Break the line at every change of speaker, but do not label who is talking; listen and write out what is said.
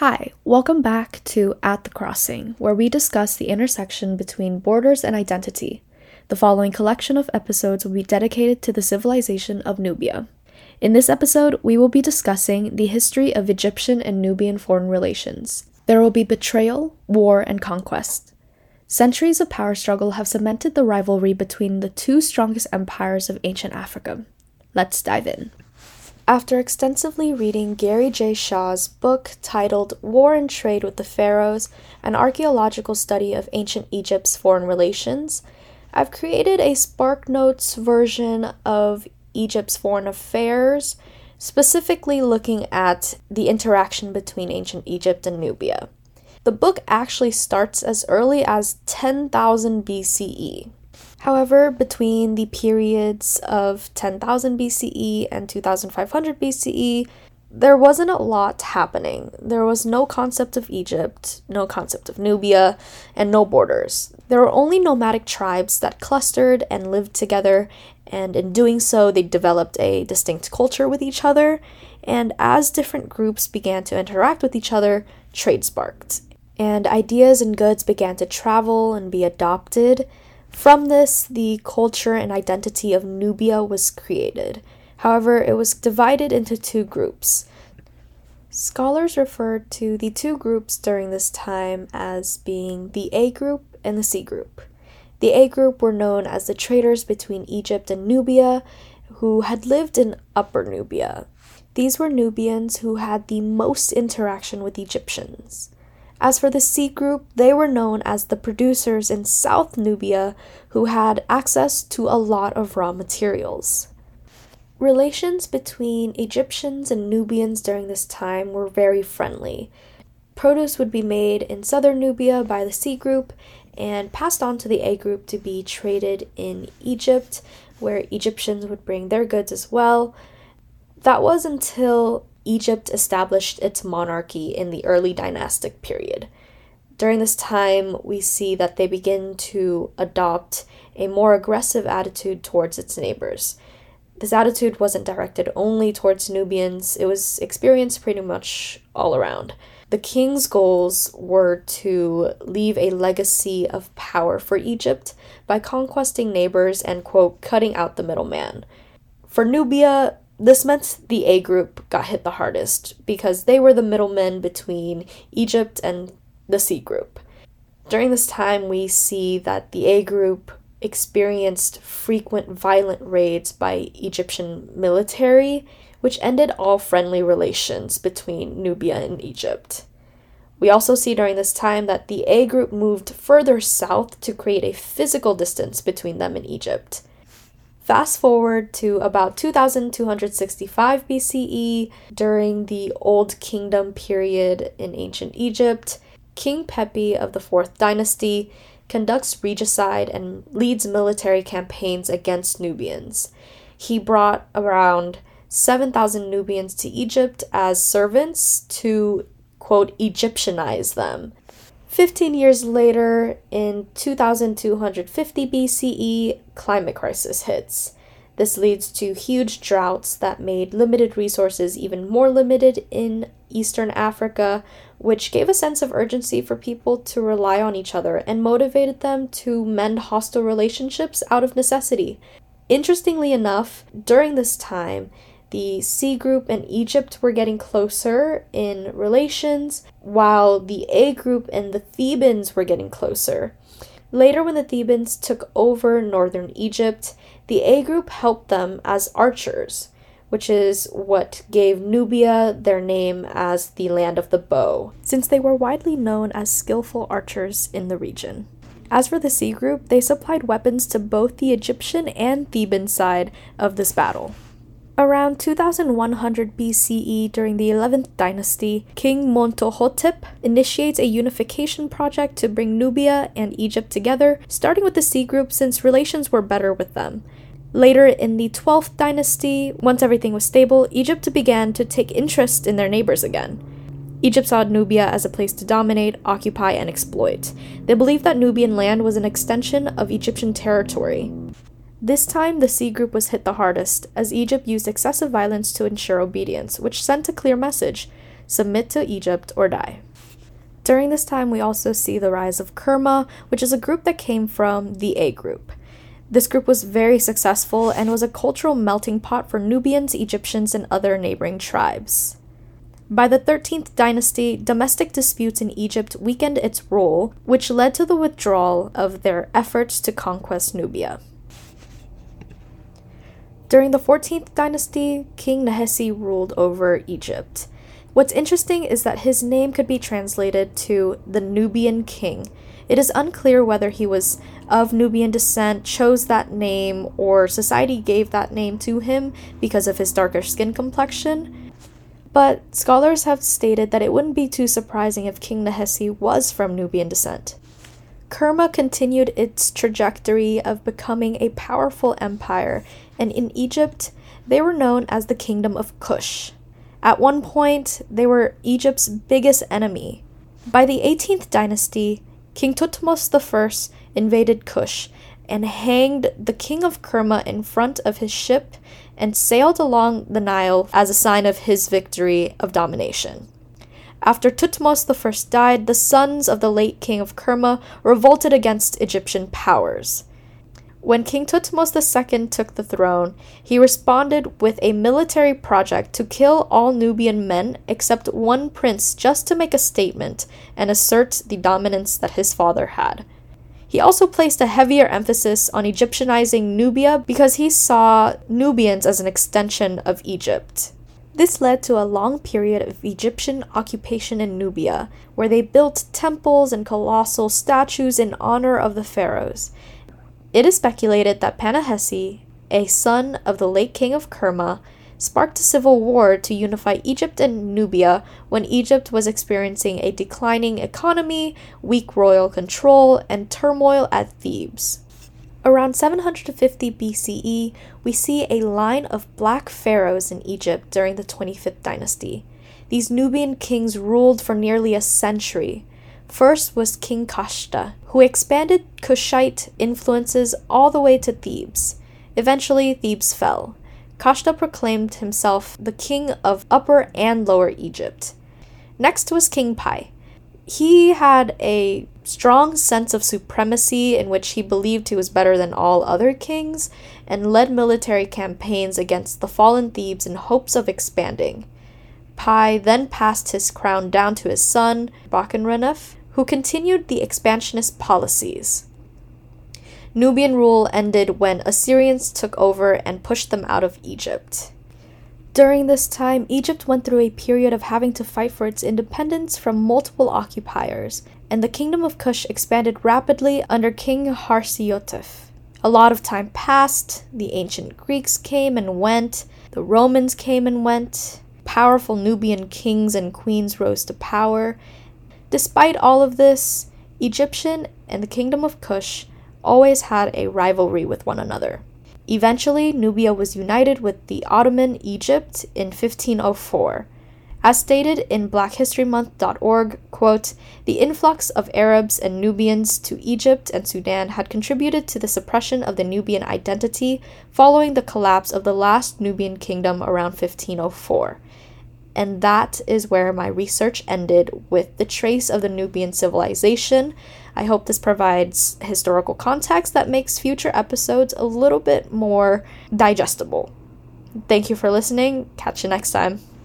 Hi, welcome back to At the Crossing, where we discuss the intersection between borders and identity. The following collection of episodes will be dedicated to the civilization of Nubia. In this episode, we will be discussing the history of Egyptian and Nubian foreign relations. There will be betrayal, war, and conquest. Centuries of power struggle have cemented the rivalry between the two strongest empires of ancient Africa. Let's dive in. After extensively reading Garry J. Shaw's book titled War and Trade with the Pharaohs An Archaeological Study of Ancient Egypt's Foreign Relations, I've created a SparkNotes version of Egypt's foreign affairs, specifically looking at the interaction between ancient Egypt and Nubia. The book actually starts as early as 10,000 BCE, However, between the periods of 10,000 BCE and 2500 BCE, there wasn't a lot happening. There was no concept of Egypt, no concept of Nubia, and no borders. There were only nomadic tribes that clustered and lived together, and in doing so, they developed a distinct culture with each other. And as different groups began to interact with each other, trade sparked. And ideas and goods began to travel and be adopted from this, the culture and identity of Nubia was created. However, it was divided into two groups. Scholars refer to the two groups during this time as being the A group and the C group. The A group were known as the traders between Egypt and Nubia, who had lived in Upper Nubia. These were Nubians who had the most interaction with Egyptians. As for the C group, they were known as the producers in South Nubia who had access to a lot of raw materials. Relations between Egyptians and Nubians during this time were very friendly. Produce would be made in southern Nubia by the C group and passed on to the A group to be traded in Egypt, where Egyptians would bring their goods as well. That was until Egypt established its monarchy in the early dynastic period. During this time, we see that they begin to adopt a more aggressive attitude towards its neighbors. This attitude wasn't directed only towards Nubians, it was experienced pretty much all around. The king's goals were to leave a legacy of power for Egypt by conquesting neighbors and, quote, cutting out the middleman. For Nubia, this meant the A group got hit the hardest because they were the middlemen between Egypt and the C group. During this time, we see that the A group experienced frequent violent raids by Egyptian military, which ended all friendly relations between Nubia and Egypt. We also see during this time that the A group moved further south to create a physical distance between them and Egypt. Fast forward to about 2265 BCE, during the Old Kingdom period in ancient Egypt, King Pepi of the Fourth Dynasty conducts regicide and leads military campaigns against Nubians. He brought around 7,000 Nubians to Egypt as servants to, quote, Egyptianize them. 15 years later, in 2250 BCE, climate crisis hits. This leads to huge droughts that made limited resources even more limited in Eastern Africa, which gave a sense of urgency for people to rely on each other and motivated them to mend hostile relationships out of necessity. Interestingly enough, during this time, the C group and Egypt were getting closer in relations, while the A group and the Thebans were getting closer. Later, when the Thebans took over northern Egypt, the A group helped them as archers, which is what gave Nubia their name as the land of the bow, since they were widely known as skillful archers in the region. As for the C group, they supplied weapons to both the Egyptian and Theban side of this battle. Around 2100 BCE, during the 11th dynasty, King Montuhotep initiates a unification project to bring Nubia and Egypt together, starting with the C group since relations were better with them. Later in the 12th dynasty, once everything was stable, Egypt began to take interest in their neighbors again. Egypt saw Nubia as a place to dominate, occupy, and exploit. They believed that Nubian land was an extension of Egyptian territory. This time, the C group was hit the hardest, as Egypt used excessive violence to ensure obedience, which sent a clear message submit to Egypt or die. During this time, we also see the rise of Kerma, which is a group that came from the A group. This group was very successful and was a cultural melting pot for Nubians, Egyptians, and other neighboring tribes. By the 13th dynasty, domestic disputes in Egypt weakened its role, which led to the withdrawal of their efforts to conquest Nubia. During the 14th dynasty, King Nehesi ruled over Egypt. What's interesting is that his name could be translated to the Nubian king. It is unclear whether he was of Nubian descent, chose that name, or society gave that name to him because of his darker skin complexion. But scholars have stated that it wouldn't be too surprising if King Nehesi was from Nubian descent. Kerma continued its trajectory of becoming a powerful empire, and in Egypt, they were known as the Kingdom of Kush. At one point, they were Egypt's biggest enemy. By the 18th dynasty, King Thutmose I invaded Kush and hanged the king of Kerma in front of his ship and sailed along the Nile as a sign of his victory of domination. After Thutmose I died, the sons of the late king of Kerma revolted against Egyptian powers. When King Thutmose II took the throne, he responded with a military project to kill all Nubian men except one prince just to make a statement and assert the dominance that his father had. He also placed a heavier emphasis on Egyptianizing Nubia because he saw Nubians as an extension of Egypt. This led to a long period of Egyptian occupation in Nubia, where they built temples and colossal statues in honor of the pharaohs, it is speculated that Panahesi, a son of the late king of Kerma, sparked a civil war to unify Egypt and Nubia when Egypt was experiencing a declining economy, weak royal control, and turmoil at Thebes. Around 750 BCE, we see a line of black pharaohs in Egypt during the 25th dynasty. These Nubian kings ruled for nearly a century, First was King Kashta, who expanded Kushite influences all the way to Thebes. Eventually, Thebes fell. Kashta proclaimed himself the king of Upper and Lower Egypt. Next was King Pi. He had a strong sense of supremacy in which he believed he was better than all other kings and led military campaigns against the fallen Thebes in hopes of expanding. Pi then passed his crown down to his son, Bakenrenef, who continued the expansionist policies. Nubian rule ended when Assyrians took over and pushed them out of Egypt. During this time, Egypt went through a period of having to fight for its independence from multiple occupiers, and the kingdom of Kush expanded rapidly under King Harsiotef. A lot of time passed, the ancient Greeks came and went, the Romans came and went, powerful Nubian kings and queens rose to power, Despite all of this, Egyptian and the Kingdom of Kush always had a rivalry with one another. Eventually, Nubia was united with the Ottoman Egypt in 1504. As stated in blackhistorymonth.org, quote, the influx of Arabs and Nubians to Egypt and Sudan had contributed to the suppression of the Nubian identity following the collapse of the last Nubian kingdom around 1504. And that is where my research ended with the trace of the Nubian civilization. I hope this provides historical context that makes future episodes a little bit more digestible. Thank you for listening. Catch you next time.